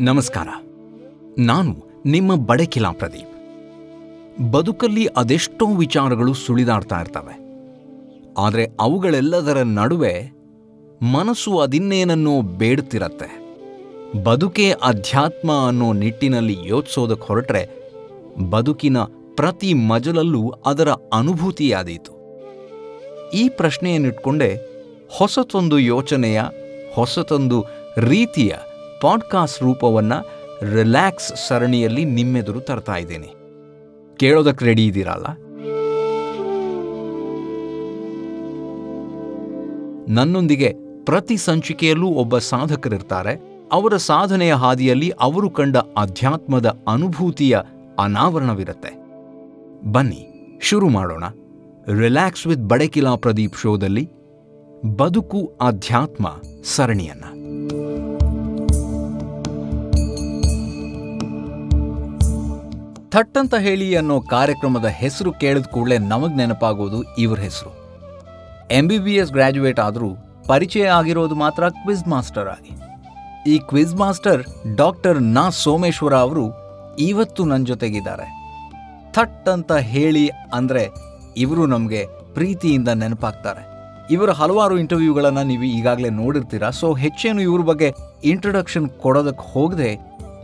ನಮಸ್ಕಾರ. ನಾನು ನಿಮ್ಮ ಬಡಕಿಲಾ ಪ್ರದೀಪ್. ಬದುಕಲ್ಲಿ ಅದೆಷ್ಟೋ ವಿಚಾರಗಳು ಸುಳಿದಾಡ್ತಾ ಇರ್ತವೆ. ಆದರೆ ಅವುಗಳೆಲ್ಲದರ ನಡುವೆ ಮನಸ್ಸು ಅದಿನ್ನೇನನ್ನೋ ಬೇಡ್ತಿರತ್ತೆ. ಬದುಕೇ ಅಧ್ಯಾತ್ಮ ಅನ್ನೋ ನಿಟ್ಟಿನಲ್ಲಿ ಯೋಚಿಸೋದಕ್ಕೆ ಹೊರಟ್ರೆ ಬದುಕಿನ ಪ್ರತಿ ಮಜಲಲ್ಲೂ ಅದರ ಅನುಭೂತಿಯಾದೀತು. ಈ ಪ್ರಶ್ನೆಯನ್ನಿಟ್ಕೊಂಡೆ ಹೊಸತೊಂದು ಯೋಚನೆಯ, ಹೊಸತೊಂದು ರೀತಿಯ ಪಾಡ್ಕಾಸ್ಟ್ ರೂಪವನ್ನು ರಿಲ್ಯಾಕ್ಸ್ ಸರಣಿಯಲ್ಲಿ ನಿಮ್ಮೆದುರು ತರ್ತಾ ಇದ್ದೇನೆ. ಕೇಳೋದಕ್ಕೆ ರೆಡಿ ಇದ್ದೀರಲ್ಲ? ನನ್ನೊಂದಿಗೆ ಪ್ರತಿ ಸಂಚಿಕೆಯಲ್ಲೂ ಒಬ್ಬ ಸಾಧಕರಿರ್ತಾರೆ. ಅವರ ಸಾಧನೆಯ ಹಾದಿಯಲ್ಲಿ ಅವರು ಕಂಡ ಅಧ್ಯಾತ್ಮದ ಅನುಭೂತಿಯ ಅನಾವರಣವಿರುತ್ತೆ. ಬನ್ನಿ, ಶುರು ಮಾಡೋಣ. ರಿಲ್ಯಾಕ್ಸ್ ವಿತ್ ಬಡಕಿಲಾ ಪ್ರದೀಪ್ ಶೋದಲ್ಲಿ ಬದುಕು ಅಧ್ಯಾತ್ಮ ಸರಣಿಯನ್ನ. ಥಟ್ಟಂತ ಹೇಳಿ ಅನ್ನೋ ಕಾರ್ಯಕ್ರಮದ ಹೆಸರು ಕೇಳಿದ ಕೂಡಲೇ ನಮಗೆ ನೆನಪಾಗೋದು ಇವ್ರ ಹೆಸರು. M B B S graduate ಆದರೂ ಪರಿಚಯ ಆಗಿರೋದು ಮಾತ್ರ ಕ್ವಿಜ್ ಮಾಸ್ಟರ್ ಆಗಿ. ಈ ಕ್ವಿಜ್ ಮಾಸ್ಟರ್ ಡಾಕ್ಟರ್ ನಾ ಸೋಮೇಶ್ವರ ಅವರು ಇವತ್ತು ನನ್ನ ಜೊತೆಗಿದ್ದಾರೆ. ಥಟ್ ಅಂತ ಹೇಳಿ ಅಂದರೆ ಇವರು ನಮಗೆ ಪ್ರೀತಿಯಿಂದ ನೆನಪಾಗ್ತಾರೆ. ಇವರ ಹಲವಾರು ಇಂಟರ್ವ್ಯೂಗಳನ್ನು ನೀವು ಈಗಾಗಲೇ ನೋಡಿರ್ತೀರಾ ಸೊ ಹೆಚ್ಚೇನು ಇವ್ರ ಬಗ್ಗೆ ಇಂಟ್ರೊಡಕ್ಷನ್ ಕೊಡೋದಕ್ಕೆ ಹೋಗದೆ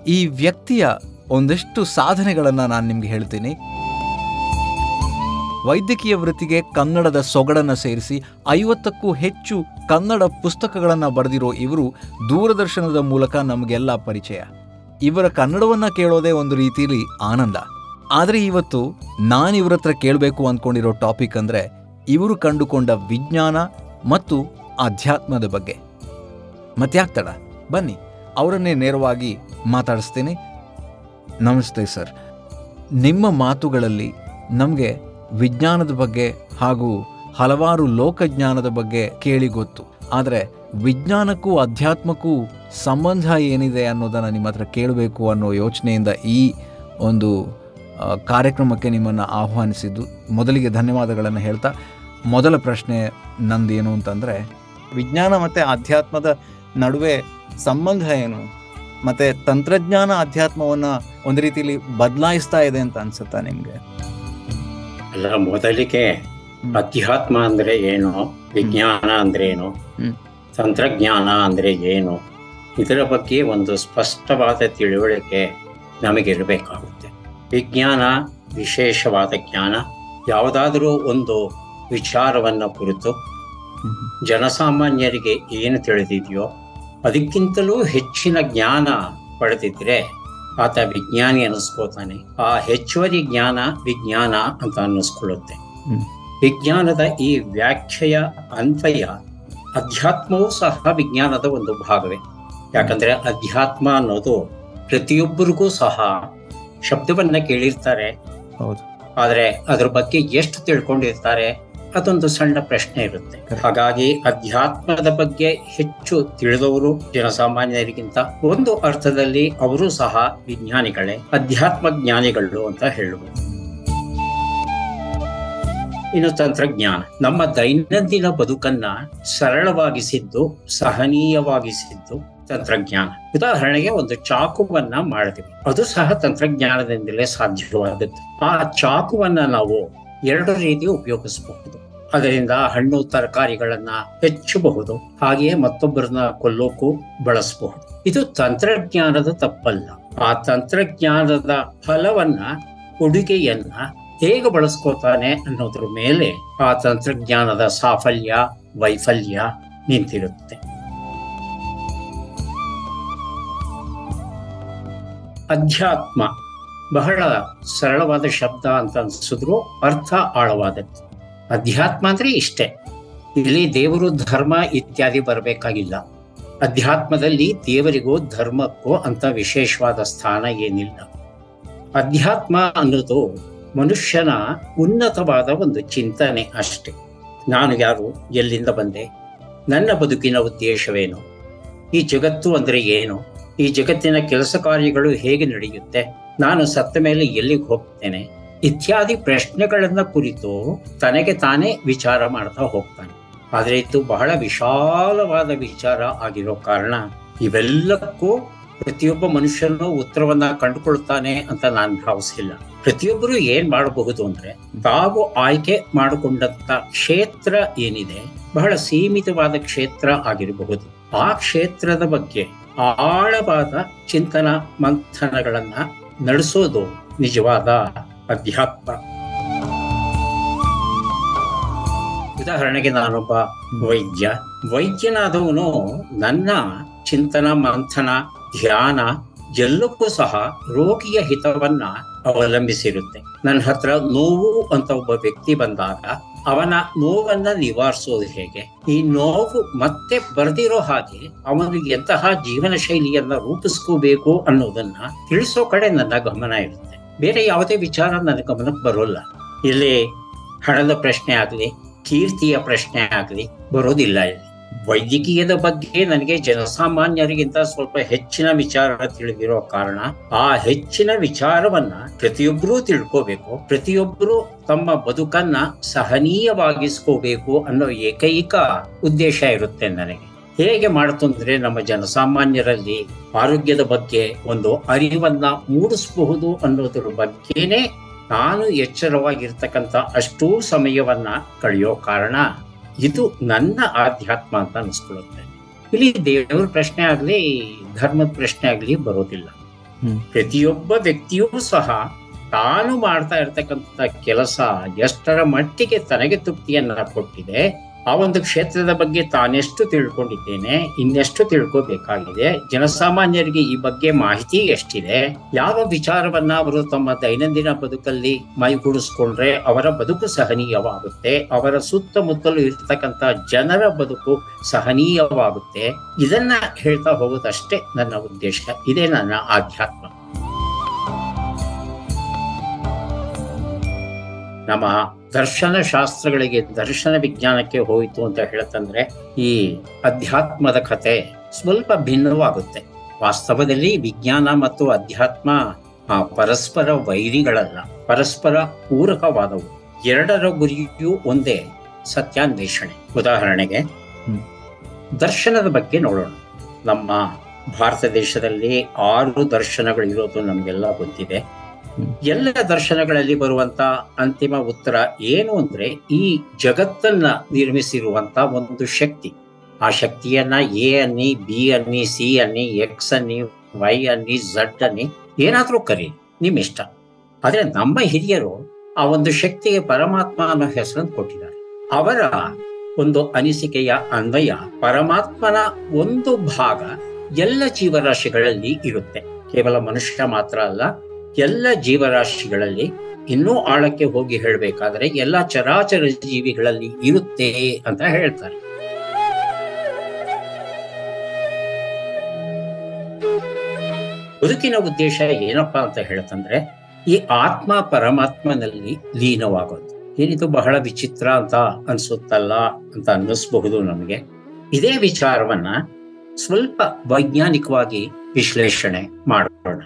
ಈ ವ್ಯಕ್ತಿಯ ಒಂದಷ್ಟು ಸಾಧನೆಗಳನ್ನು ನಾನು ನಿಮಗೆ ಹೇಳ್ತೀನಿ. ವೈದ್ಯಕೀಯ ವೃತ್ತಿಗೆ ಕನ್ನಡದ ಸೊಗಡನ್ನು ಸೇರಿಸಿ ಐವತ್ತಕ್ಕೂ ಹೆಚ್ಚು ಕನ್ನಡ ಪುಸ್ತಕಗಳನ್ನು ಬರೆದಿರೋ ಇವರು ದೂರದರ್ಶನದ ಮೂಲಕ ನಮಗೆಲ್ಲ ಪರಿಚಯ. ಇವರ ಕನ್ನಡವನ್ನು ಕೇಳೋದೇ ಒಂದು ರೀತಿಯಲ್ಲಿ ಆನಂದ. ಆದರೆ ಇವತ್ತು ನಾನು ಇವ್ರ ಹತ್ರ ಕೇಳಬೇಕು ಅಂದ್ಕೊಂಡಿರೋ ಟಾಪಿಕ್ ಅಂದರೆ ಇವರು ಕಂಡುಕೊಂಡ ವಿಜ್ಞಾನ ಮತ್ತು ಅಧ್ಯಾತ್ಮದ ಬಗ್ಗೆ. ಮತ್ತೆ ಯಾಕ್ತಡ ಬನ್ನಿ, ಅವರನ್ನೇ ನೇರವಾಗಿ ಮಾತಾಡಿಸ್ತೀನಿ. ನಮಸ್ತೆ ಸರ್. ನಿಮ್ಮ ಮಾತುಗಳಲ್ಲಿ ನಮಗೆ ವಿಜ್ಞಾನದ ಬಗ್ಗೆ ಹಾಗೂ ಹಲವಾರು ಲೋಕಜ್ಞಾನದ ಬಗ್ಗೆ ಕೇಳಿ ಗೊತ್ತು. ಆದರೆ ವಿಜ್ಞಾನಕ್ಕೂ ಅಧ್ಯಾತ್ಮಕ್ಕೂ ಸಂಬಂಧ ಏನಿದೆ ಅನ್ನೋದನ್ನು ನಿಮ್ಮ ಹತ್ರ ಕೇಳಬೇಕು ಅನ್ನೋ ಯೋಚನೆಯಿಂದ ಈ ಒಂದು ಕಾರ್ಯಕ್ರಮಕ್ಕೆ ನಿಮ್ಮನ್ನು ಆಹ್ವಾನಿಸಿದ್ದು. ಮೊದಲಿಗೆ ಧನ್ಯವಾದಗಳನ್ನು ಹೇಳ್ತಾ, ಮೊದಲ ಪ್ರಶ್ನೆ ನಂದೇನು ಅಂತಂದರೆ, ವಿಜ್ಞಾನ ಮತ್ತು ಅಧ್ಯಾತ್ಮದ ನಡುವೆ ಸಂಬಂಧ ಏನು? ಮತ್ತು ತಂತ್ರಜ್ಞಾನ ಅಧ್ಯಾತ್ಮವನ್ನ ಒಂದು ರೀತಿಲಿ ಬದಲಾಯಿಸ್ತಾ ಇದೆ ಅಂತ ಅನ್ಸುತ್ತಾ ನಿಮ್ಗೆ? ಅಲ್ಲ ಮೊದಲಿಗೆ ಅಧ್ಯಾತ್ಮ ಅಂದ್ರೆ ಏನು? ವಿಜ್ಞಾನ ಅಂದ್ರೆ ಏನು. ತಂತ್ರಜ್ಞಾನ ಅಂದ್ರೆ ಏನು? ಇದರ ಬಗ್ಗೆ ಒಂದು ಸ್ಪಷ್ಟವಾದ ತಿಳುವಳಿಕೆ ನಮಗಿರಬೇಕಾಗುತ್ತೆ. ವಿಜ್ಞಾನ ವಿಶೇಷವಾದ ಜ್ಞಾನ ಯಾವುದಾದರೂ ಒಂದು ವಿಚಾರವನ್ನ ಕುರಿತು ಜನಸಾಮಾನ್ಯರಿಗೆ ಏನು ತಿಳಿದಿದೆಯೋ ಅದಕ್ಕಿಂತಲೂ ಹೆಚ್ಚಿನ ಜ್ಞಾನ ಪಡೆದಿದ್ರೆ ಆತ ವಿಜ್ಞಾನಿ ಅನ್ನಿಸ್ಕೋತಾನೆ. ಆ ಹೆಚ್ಚುವರಿ ಜ್ಞಾನ ವಿಜ್ಞಾನ ಅಂತ ಅನ್ನಿಸ್ಕೊಳ್ಳುತ್ತೆ. ವಿಜ್ಞಾನದ ಈ ವ್ಯಾಖ್ಯೆಯ ಅನ್ವಯ ಅಧ್ಯಾತ್ಮವೂ ಸಹ ವಿಜ್ಞಾನದ ಒಂದು ಭಾಗವೇ. ಯಾಕಂದ್ರೆ ಅಧ್ಯಾತ್ಮ ಅನ್ನೋದು ಪ್ರತಿಯೊಬ್ಬರಿಗೂ ಸಹ ಶಬ್ದವನ್ನ ಕೇಳಿರ್ತಾರೆ. ಹೌದು. ಆದ್ರೆ ಅದ್ರ ಬಗ್ಗೆ ಎಷ್ಟು ತಿಳ್ಕೊಂಡಿರ್ತಾರೆ? ಅದೊಂದು ಸಣ್ಣ ಪ್ರಶ್ನೆ ಇರುತ್ತೆ. ಹಾಗಾಗಿ ಅಧ್ಯಾತ್ಮದ ಬಗ್ಗೆ ಹೆಚ್ಚು ತಿಳಿದವರು ಜನಸಾಮಾನ್ಯರಿಗಿಂತ ಒಂದು ಅರ್ಥದಲ್ಲಿ ಅವರು ಸಹ ವಿಜ್ಞಾನಿಗಳೇ, ಅಧ್ಯಾತ್ಮ ಜ್ಞಾನಿಗಳು ಅಂತ ಹೇಳಬಹುದು. ಇನ್ನು ತಂತ್ರಜ್ಞಾನ. ನಮ್ಮ ದೈನಂದಿನ ಬದುಕನ್ನ ಸರಳವಾಗಿಸಿದ್ದು, ಸಹನೀಯವಾಗಿಸಿದ್ದು ತಂತ್ರಜ್ಞಾನ. ಉದಾಹರಣೆಗೆ ಒಂದು ಚಾಕುವನ್ನ ಮಾಡಿದ್ವಿ ಅದು ಸಹ ತಂತ್ರಜ್ಞಾನದಿಂದಲೇ ಸಾಧ್ಯವಾದದ್ದು ಆ ಚಾಕುವನ್ನ ನಾವು ಎರಡು ರೀತಿ ಉಪಯೋಗಿಸಬಹುದು. ಅದರಿಂದ ಹಣ್ಣು, ತರಕಾರಿಗಳನ್ನ ಹೆಚ್ಚಬಹುದು. ಹಾಗೆಯೇ ಮತ್ತೊಬ್ಬರನ್ನ ಕೊಲ್ಲೋಕು ಬಳಸಬಹುದು. ಇದು ತಂತ್ರಜ್ಞಾನದ ತಪ್ಪಲ್ಲ. ಆ ತಂತ್ರಜ್ಞಾನದ ಫಲವನ್ನ, ಕೊಡುಗೆಯನ್ನ ಹೇಗೆ ಬಳಸ್ಕೋತಾನೆ ಅನ್ನೋದ್ರ ಮೇಲೆ ಆ ತಂತ್ರಜ್ಞಾನದ ಸಾಫಲ್ಯ, ವೈಫಲ್ಯ ನಿಂತಿರುತ್ತೆ. ಅಧ್ಯಾತ್ಮ. ಬಹಳ ಸರಳವಾದ ಶಬ್ದ ಅಂತ ಅನ್ಸಿದ್ರು ಅರ್ಥ ಆಳವಾದದ್ದು. ಅಧ್ಯಾತ್ಮ ಅಂದ್ರೆ ಇಷ್ಟೇ. ಇಲ್ಲಿ ದೇವರು ಧರ್ಮ ಇತ್ಯಾದಿ ಬರಬೇಕಾಗಿಲ್ಲ. ಅಧ್ಯಾತ್ಮದಲ್ಲಿ ದೇವರಿಗೂ ಧರ್ಮಕ್ಕೂ ಅಂತ ವಿಶೇಷವಾದ ಸ್ಥಾನ ಏನಿಲ್ಲ. ಅಧ್ಯಾತ್ಮ ಅನ್ನೋದು ಮನುಷ್ಯನ ಉನ್ನತವಾದ ಒಂದು ಚಿಂತನೆ ಅಷ್ಟೆ. ನಾನು ಯಾರು, ಎಲ್ಲಿಂದ ಬಂದೆ, ನನ್ನ ಬದುಕಿನ ಉದ್ದೇಶವೇನು, ಈ ಜಗತ್ತು ಅಂದ್ರೆ ಏನು, ಈ ಜಗತ್ತಿನ ಕೆಲಸ ಕಾರ್ಯಗಳು ಹೇಗೆ ನಡೆಯುತ್ತೆ ನಾನು ಸತ್ತ ಮೇಲೆ ಎಲ್ಲಿಗೆ ಹೋಗ್ತೇನೆ? ಇತ್ಯಾದಿ ಪ್ರಶ್ನೆಗಳನ್ನ ಕುರಿತು ತನಗೆ ತಾನೇ ವಿಚಾರ ಮಾಡ್ತಾ ಹೋಗ್ತಾನೆ. ಆದರೆ ಇದು ಬಹಳ ವಿಶಾಲವಾದ ವಿಚಾರ ಆಗಿರೋ ಕಾರಣ ಇವೆಲ್ಲಕ್ಕೂ ಪ್ರತಿಯೊಬ್ಬ ಮನುಷ್ಯನು ಉತ್ತರವನ್ನ ಕಂಡುಕೊಳ್ತಾನೆ ಅಂತ ನಾನು ಭಾವಿಸಿಲ್ಲ. ಪ್ರತಿಯೊಬ್ಬರು ಏನ್ ಮಾಡಬಹುದು ಅಂದ್ರೆ ತಾವು ಆಯ್ಕೆ ಮಾಡಿಕೊಂಡಂತ ಕ್ಷೇತ್ರ ಏನಿದೆ ಬಹಳ ಸೀಮಿತವಾದ ಕ್ಷೇತ್ರ ಆಗಿರಬಹುದು. ಆ ಕ್ಷೇತ್ರದ ಬಗ್ಗೆ ಆಳವಾದ ಚಿಂತನ ಮಂಥನಗಳನ್ನ ನಡೆಸೋದು ನಿಜವಾದ ಅಧ್ಯಾತ್ಮ ಉದಾಹರಣೆಗೆ ನಾನೊಬ್ಬ ವೈದ್ಯ. ವೈದ್ಯನಾದವನು ನನ್ನ ಚಿಂತನ, ಮಂಥನ, ಧ್ಯಾನ ಎಲ್ಲಕ್ಕೂ ಸಹ ರೋಗಿಯ ಹಿತವನ್ನ ಅವಲಂಬಿಸಿರುತ್ತೆ. ನನ್ನ ಹತ್ರ ನೋವು ಅಂತ ಒಬ್ಬ ವ್ಯಕ್ತಿ ಬಂದಾಗ ಅವನ ನೋವನ್ನ ನಿವಾರಿಸೋದು ಹೇಗೆ? ಈ ನೋವು ಮತ್ತೆ ಬರ್ದಿರೋ ಹಾಗೆ ಅವನಿಗೆ ಎಂತಹ ಜೀವನ ಶೈಲಿಯನ್ನ ರೂಪಿಸ್ಕೋಬೇಕು ಅನ್ನೋದನ್ನ ತಿಳಿಸೋ ಕಡೆ ನನ್ನ ಗಮನ ಇರುತ್ತೆ. ಬೇರೆ ಯಾವುದೇ ವಿಚಾರ ನನ್ನ ಗಮನಕ್ಕೆ ಬರೋಲ್ಲ. ಇಲ್ಲಿ ಹಣದ ಪ್ರಶ್ನೆ ಆಗಲಿ, ಕೀರ್ತಿಯ ಪ್ರಶ್ನೆ ಆಗಲಿ ಬರೋದಿಲ್ಲ ವೈದ್ಯಕೀಯದ ಬಗ್ಗೆ ನನಗೆ ಜನಸಾಮಾನ್ಯರಿಗಿಂತ ಸ್ವಲ್ಪ ಹೆಚ್ಚಿನ ವಿಚಾರ ತಿಳಿದಿರೋ ಕಾರಣ, ಆ ಹೆಚ್ಚಿನ ವಿಚಾರವನ್ನ ಪ್ರತಿಯೊಬ್ಬರೂ ತಿಳ್ಕೋಬೇಕು. ಪ್ರತಿಯೊಬ್ಬರು ತಮ್ಮ ಬದುಕನ್ನ ಸಹನೀಯವಾಗಿಸ್ಕೋಬೇಕು ಅನ್ನೋ ಏಕೈಕ ಉದ್ದೇಶ ಇರುತ್ತೆ ನನಗೆ. ಹೇಗೆ ಮಾಡ್ತು ಅಂದ್ರೆ ನಮ್ಮ ಜನಸಾಮಾನ್ಯರಲ್ಲಿ ಆರೋಗ್ಯದ ಬಗ್ಗೆ ಒಂದು ಅರಿವನ್ನ ಮೂಡಿಸಬಹುದು ಅನ್ನೋದ್ರ ಬಗ್ಗೆನೇ ನಾನು ಎಚ್ಚರವಾಗಿರ್ತಕ್ಕಂಥ ಅಷ್ಟೂ ಸಮಯವನ್ನ ಕಳೆಯೋ ಕಾರಣ. ಇದು ನನ್ನ ಆಧ್ಯಾತ್ಮ ಅಂತ ಅನಿಸ್ಕೊಳ್ಳುತ್ತೆ. ಇಲ್ಲಿ ದೇವರ ಪ್ರಶ್ನೆ ಆಗ್ಲಿ ಧರ್ಮದ ಪ್ರಶ್ನೆ ಆಗ್ಲಿ ಬರೋದಿಲ್ಲ. ಪ್ರತಿಯೊಬ್ಬ ವ್ಯಕ್ತಿಯೂ ಸಹ ತಾನು ಮಾಡ್ತಾ ಇರ್ತಕ್ಕಂಥ ಕೆಲಸ ಎಷ್ಟರ ಮಟ್ಟಿಗೆ ತನಗೆ ತೃಪ್ತಿಯನ್ನ ಕೊಟ್ಟಿದೆ ಆ ಒಂದು ಕ್ಷೇತ್ರದ ಬಗ್ಗೆ ತಾನೆಷ್ಟು ತಿಳ್ಕೊಂಡಿದ್ದೇನೆ, ಇನ್ನೆಷ್ಟು ತಿಳ್ಕೋಬೇಕಾಗಿದೆ, ಜನಸಾಮಾನ್ಯರಿಗೆ ಈ ಬಗ್ಗೆ ಮಾಹಿತಿ ಎಷ್ಟಿದೆ, ಯಾವ ವಿಚಾರವನ್ನ ಅವರು ತಮ್ಮ ದೈನಂದಿನ ಬದುಕಲ್ಲಿ ಮೈಗೂಡಿಸ್ಕೊಂಡ್ರೆ ಅವರ ಬದುಕು ಸಹನೀಯವಾಗುತ್ತೆ, ಅವರ ಸುತ್ತಮುತ್ತಲು ಇರ್ತಕ್ಕಂಥ ಜನರ ಬದುಕು ಸಹನೀಯವಾಗುತ್ತೆ, ಇದನ್ನ ಹೇಳ್ತಾ ಹೋಗೋದಷ್ಟೇ ನನ್ನ ಉದ್ದೇಶ. ಇದೇ ನನ್ನ ಆಧ್ಯಾತ್ಮ. ನಮ್ಮ ದರ್ಶನ ಶಾಸ್ತ್ರಗಳಿಗೆ ದರ್ಶನ ವಿಜ್ಞಾನಕ್ಕೆ ಹೋಯಿತು ಅಂತ ಹೇಳತಂದ್ರೆ ಈ ಅಧ್ಯಾತ್ಮದ ಕತೆ ಸ್ವಲ್ಪ ಭಿನ್ನವಾಗುತ್ತೆ. ವಾಸ್ತವದಲ್ಲಿ ವಿಜ್ಞಾನ ಮತ್ತು ಅಧ್ಯಾತ್ಮ ಆ, ಪರಸ್ಪರ ವೈರಿಗಳಲ್ಲ ಪರಸ್ಪರ ಪೂರಕವಾದವು. ಎರಡರ ಗುರಿಯೂ ಒಂದೇ ಸತ್ಯಾನ್ವೇಷಣೆ. ಉದಾಹರಣೆಗೆ ದರ್ಶನದ ಬಗ್ಗೆ ನೋಡೋಣ. ನಮ್ಮ ಭಾರತ ದೇಶದಲ್ಲಿ ಆರು ದರ್ಶನಗಳಿರೋದು ನಮಗೆಲ್ಲ ಗೊತ್ತಿದೆ. ಎಲ್ಲ ದರ್ಶನಗಳಲ್ಲಿ ಬರುವಂತ ಅಂತಿಮ ಉತ್ತರ ಏನು ಅಂದ್ರೆ ಈ ಜಗತ್ತನ್ನ ನಿರ್ಮಿಸಿರುವಂತ ಒಂದು ಶಕ್ತಿ. ಆ ಶಕ್ತಿಯನ್ನ ಎ ಅನ್ನಿ, ಬಿ ಅನ್ನಿ, ಸಿ ಅನ್ನಿ, ಎಕ್ಸ್ ಅನ್ನಿ, ವೈ ಅನ್ನಿ, ಝಡ್ ಅನ್ನಿ ಏನಾದ್ರೂ ಕರಿ ನಿಮ್ ಇಷ್ಟ ಆದ್ರೆ ನಮ್ಮ ಹಿರಿಯರು ಆ ಒಂದು ಶಕ್ತಿಗೆ ಪರಮಾತ್ಮ ಅನ್ನೋ ಹೆಸರನ್ನು ಕೊಟ್ಟಿದ್ದಾರೆ. ಅವರ ಒಂದು ಅನಿಸಿಕೆಯ ಅನ್ವಯ ಪರಮಾತ್ಮನ ಒಂದು ಭಾಗ ಎಲ್ಲ ಜೀವರಾಶಿಗಳಲ್ಲಿ ಇರುತ್ತೆ. ಕೇವಲ ಮನುಷ್ಯ ಮಾತ್ರ ಅಲ್ಲ ಎಲ್ಲ ಜೀವರಾಶಿಗಳಲ್ಲಿ ಇನ್ನೂ ಆಳಕ್ಕೆ ಹೋಗಿ ಹೇಳಬೇಕಾದ್ರೆ ಎಲ್ಲ ಚರಾಚರ ಜೀವಿಗಳಲ್ಲಿ ಇರುತ್ತೆ ಅಂತ ಹೇಳ್ತಾರೆ. ಬದುಕಿನ ಉದ್ದೇಶ ಏನಪ್ಪಾ ಅಂತ ಹೇಳ್ತಂದ್ರೆ ಈ ಆತ್ಮ ಪರಮಾತ್ಮನಲ್ಲಿ ಲೀನವಾಗೋದು. ಏನಿದು ಬಹಳ ವಿಚಿತ್ರ ಅಂತ ಅನ್ಸುತ್ತಲ್ಲ ಅಂತ ಅನ್ನಿಸ್ಬಹುದು ನಮಗೆ. ಇದೇ ವಿಚಾರವನ್ನ ಸ್ವಲ್ಪ ವೈಜ್ಞಾನಿಕವಾಗಿ ವಿಶ್ಲೇಷಣೆ ಮಾಡೋಣ.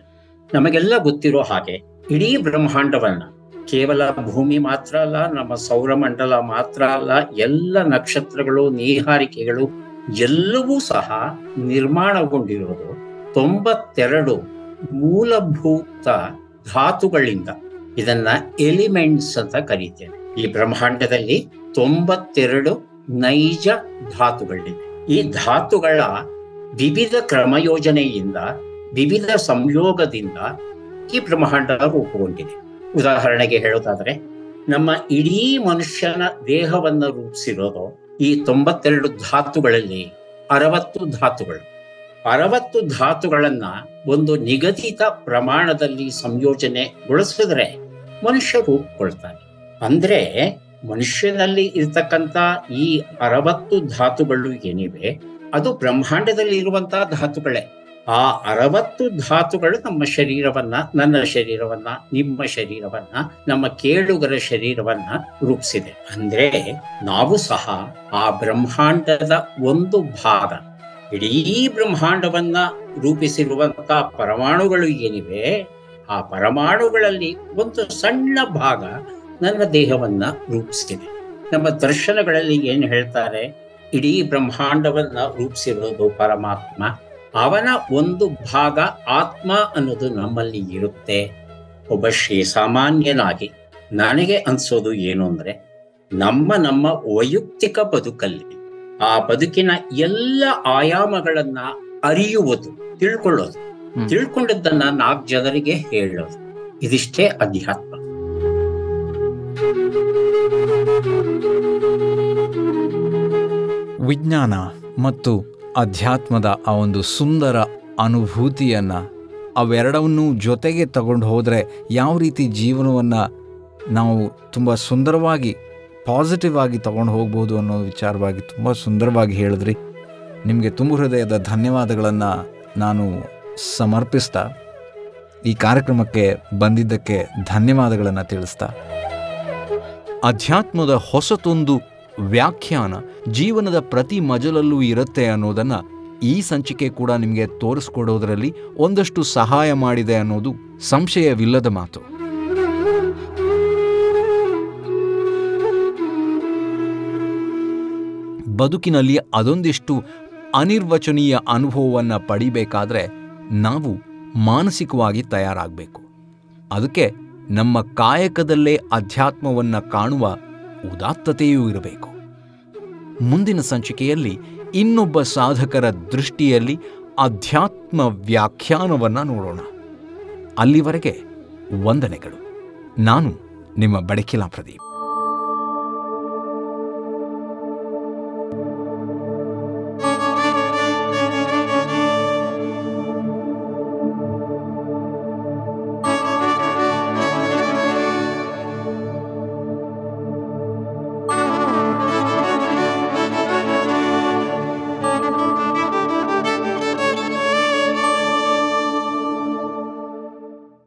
ನಮಗೆಲ್ಲ ಗೊತ್ತಿರೋ ಹಾಗೆ ಇಡೀ ಬ್ರಹ್ಮಾಂಡವನ್ನ ಕೇವಲ ಭೂಮಿ ಮಾತ್ರ ಅಲ್ಲ, ನಮ್ಮ ಸೌರಮಂಡಲ ಮಾತ್ರ ಅಲ್ಲ, ಎಲ್ಲ ನಕ್ಷತ್ರಗಳು, ನೀಹಾರಿಕೆಗಳು ಎಲ್ಲವೂ ಸಹ ನಿರ್ಮಾಣಗೊಂಡಿರೋದು ತೊಂಬತ್ತೆರಡು ಮೂಲಭೂತ ಧಾತುಗಳಿಂದ. ಇದನ್ನ ಎಲಿಮೆಂಟ್ಸ್ ಅಂತ ಕರೀತೇನೆ. ಈ ಬ್ರಹ್ಮಾಂಡದಲ್ಲಿ ತೊಂಬತ್ತೆರಡು ನೈಜ ಧಾತುಗಳಿವೆ. ಈ ಧಾತುಗಳ ವಿವಿಧ ಕ್ರಮಯೋಜನೆಯಿಂದ ವಿವಿಧ ಸಂಯೋಗದಿಂದ ಈ ಬ್ರಹ್ಮಾಂಡ ರೂಪುಗೊಂಡಿದೆ. ಉದಾಹರಣೆಗೆ ಹೇಳೋದಾದ್ರೆ ನಮ್ಮ ಇಡೀ ಮನುಷ್ಯನ ದೇಹವನ್ನು ರೂಪಿಸಿರೋದು ಈ ತೊಂಬತ್ತೆರಡು ಧಾತುಗಳಲ್ಲಿ ಅರವತ್ತು ಧಾತುಗಳು. ಅರವತ್ತು ಧಾತುಗಳನ್ನ ಒಂದು ನಿಗದಿತ ಪ್ರಮಾಣದಲ್ಲಿ ಸಂಯೋಜನೆಗೊಳಿಸಿದ್ರೆ ಮನುಷ್ಯ ರೂಪುಗೊಳ್ತಾನೆ. ಅಂದ್ರೆ ಮನುಷ್ಯನಲ್ಲಿ ಇರ್ತಕ್ಕಂಥ ಈ ಅರವತ್ತು ಧಾತುಗಳು ಏನಿವೆ, ಅದು ಬ್ರಹ್ಮಾಂಡದಲ್ಲಿ ಇರುವಂತಹ ಧಾತುಗಳೇ. ಆ ಅರವತ್ತು ಧಾತುಗಳು ನಮ್ಮ ಶರೀರವನ್ನ, ನನ್ನ ಶರೀರವನ್ನ, ನಿಮ್ಮ ಶರೀರವನ್ನ, ನಮ್ಮ ಕೇಳುಗರ ಶರೀರವನ್ನ ರೂಪಿಸಿದೆ. ಅಂದ್ರೆ ನಾವು ಸಹ ಆ ಬ್ರಹ್ಮಾಂಡದ ಒಂದು ಭಾಗ, ಇಡೀ ಬ್ರಹ್ಮಾಂಡವನ್ನ ರೂಪಿಸಿರುವಂತ ಪರಮಾಣುಗಳು ಏನಿವೆ, ಆ ಪರಮಾಣುಗಳಲ್ಲಿ ಒಂದು ಸಣ್ಣ ಭಾಗ ನನ್ನ ದೇಹವನ್ನ ರೂಪಿಸ್ತಿದೆ ನಮ್ಮ ದರ್ಶನಗಳಲ್ಲಿ ಏನು ಹೇಳ್ತಾರೆ, ಇಡೀ ಬ್ರಹ್ಮಾಂಡವನ್ನ ರೂಪಿಸಿರೋದು ಪರಮಾತ್ಮ ಅವನ ಒಂದು ಭಾಗ ಆತ್ಮ ಅನ್ನೋದು ನಮ್ಮಲ್ಲಿ ಇರುತ್ತೆ. ಒಬ್ಬ ಶ್ರೀ ಸಾಮಾನ್ಯನಾಗಿ ನನಗೆ ಅನ್ಸೋದು ಏನು ಅಂದ್ರೆ ನಮ್ಮ ನಮ್ಮ ವೈಯಕ್ತಿಕ ಬದುಕಲ್ಲಿ ಆ ಬದುಕಿನ ಎಲ್ಲ ಆಯಾಮಗಳನ್ನ ಅರಿಯುವುದು ತಿಳ್ಕೊಳ್ಳೋದು. ತಿಳ್ಕೊಂಡಿದ್ದನ್ನ ನಾಲ್ಕು ಜನರಿಗೆ ಹೇಳೋದು. ಇದಿಷ್ಟೇ ಅಧ್ಯಾತ್ಮ. ವಿಜ್ಞಾನ ಮತ್ತು ಅಧ್ಯಾತ್ಮದ ಆ ಒಂದು ಸುಂದರ ಅನುಭೂತಿಯನ್ನು ಅವೆರಡವನ್ನೂ ಜೊತೆಗೆ ತಗೊಂಡು ಹೋದರೆ ಯಾವ ರೀತಿ ಜೀವನವನ್ನು ನಾವು ತುಂಬ ಸುಂದರವಾಗಿ ಪಾಸಿಟಿವ್ ಆಗಿ ತಗೊಂಡು ಹೋಗ್ಬೋದು ಅನ್ನೋ ವಿಚಾರವಾಗಿ ತುಂಬ ಸುಂದರವಾಗಿ ಹೇಳಿದ್ರಿ. ನಿಮಗೆ ತುಂಬ ಹೃದಯದ ಧನ್ಯವಾದಗಳನ್ನು ನಾನು ಸಮರ್ಪಿಸ್ತಾ, ಈ ಕಾರ್ಯಕ್ರಮಕ್ಕೆ ಬಂದಿದ್ದಕ್ಕೆ ಧನ್ಯವಾದಗಳನ್ನು ತಿಳಿಸ್ತಾ. ಅಧ್ಯಾತ್ಮದ ಹೊಸತೊಂದು ವ್ಯಾಖ್ಯಾನ ಜೀವನದ ಪ್ರತಿ ಮಜಲಲ್ಲೂ ಇರುತ್ತೆ ಅನ್ನೋದನ್ನು ಈ ಸಂಚಿಕೆ ಕೂಡ ನಿಮಗೆ ತೋರಿಸ್ಕೊಡೋದರಲ್ಲಿ ಒಂದಷ್ಟು ಸಹಾಯ ಮಾಡಿದೆ ಅನ್ನೋದು ಸಂಶಯವಿಲ್ಲದ ಮಾತು. ಬದುಕಿನಲ್ಲಿ ಅದೊಂದಿಷ್ಟು ಅನಿರ್ವಚನೀಯ ಅನುಭವವನ್ನು ಪಡಿಬೇಕಾದ್ರೆ ನಾವು ಮಾನಸಿಕವಾಗಿ ತಯಾರಾಗಬೇಕು. ಅದಕ್ಕೆ ನಮ್ಮ ಕಾಯಕದಲ್ಲೇ ಅಧ್ಯಾತ್ಮವನ್ನು ಕಾಣುವ ಉದಾತ್ತತೆಯೂ ಇರಬೇಕು. ಮುಂದಿನ ಸಂಚಿಕೆಯಲ್ಲಿ ಇನ್ನೊಬ್ಬ ಸಾಧಕರ ದೃಷ್ಟಿಯಲ್ಲಿ ಅಧ್ಯಾತ್ಮ ವ್ಯಾಖ್ಯಾನವನ್ನು ನೋಡೋಣ. ಅಲ್ಲಿವರೆಗೆ ವಂದನೆಗಳು. ನಾನು ನಿಮ್ಮ ಬಡಕಿಲಾ ಪ್ರದೀಪ್.